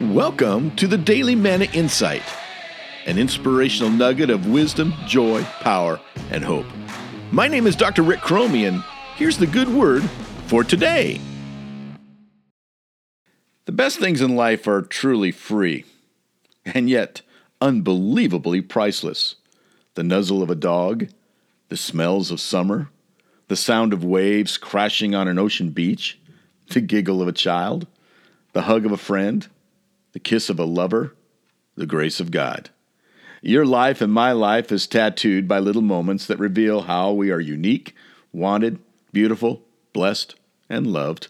Welcome to the Daily Manna Insight, an inspirational nugget of wisdom, joy, power, and hope. My name is Dr. Rick Chromey, and here's the good word for today. The best things in life are truly free, and yet unbelievably priceless. The nuzzle of a dog, the smells of summer, the sound of waves crashing on an ocean beach, the giggle of a child, the hug of a friend the kiss of a lover, the grace of God. Your life and my life is tattooed by little moments that reveal how we are unique, wanted, beautiful, blessed, and loved.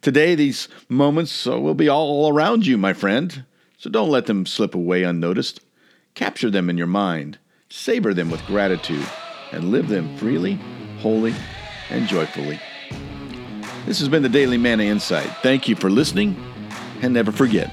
Today, these moments uh, will be all around you, my friend, so don't let them slip away unnoticed. Capture them in your mind, savor them with gratitude, and live them freely, wholly, and joyfully. This has been the Daily Manna Insight. Thank you for listening, and never forget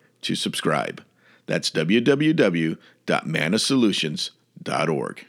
to subscribe. That's www.mannasolutions.org.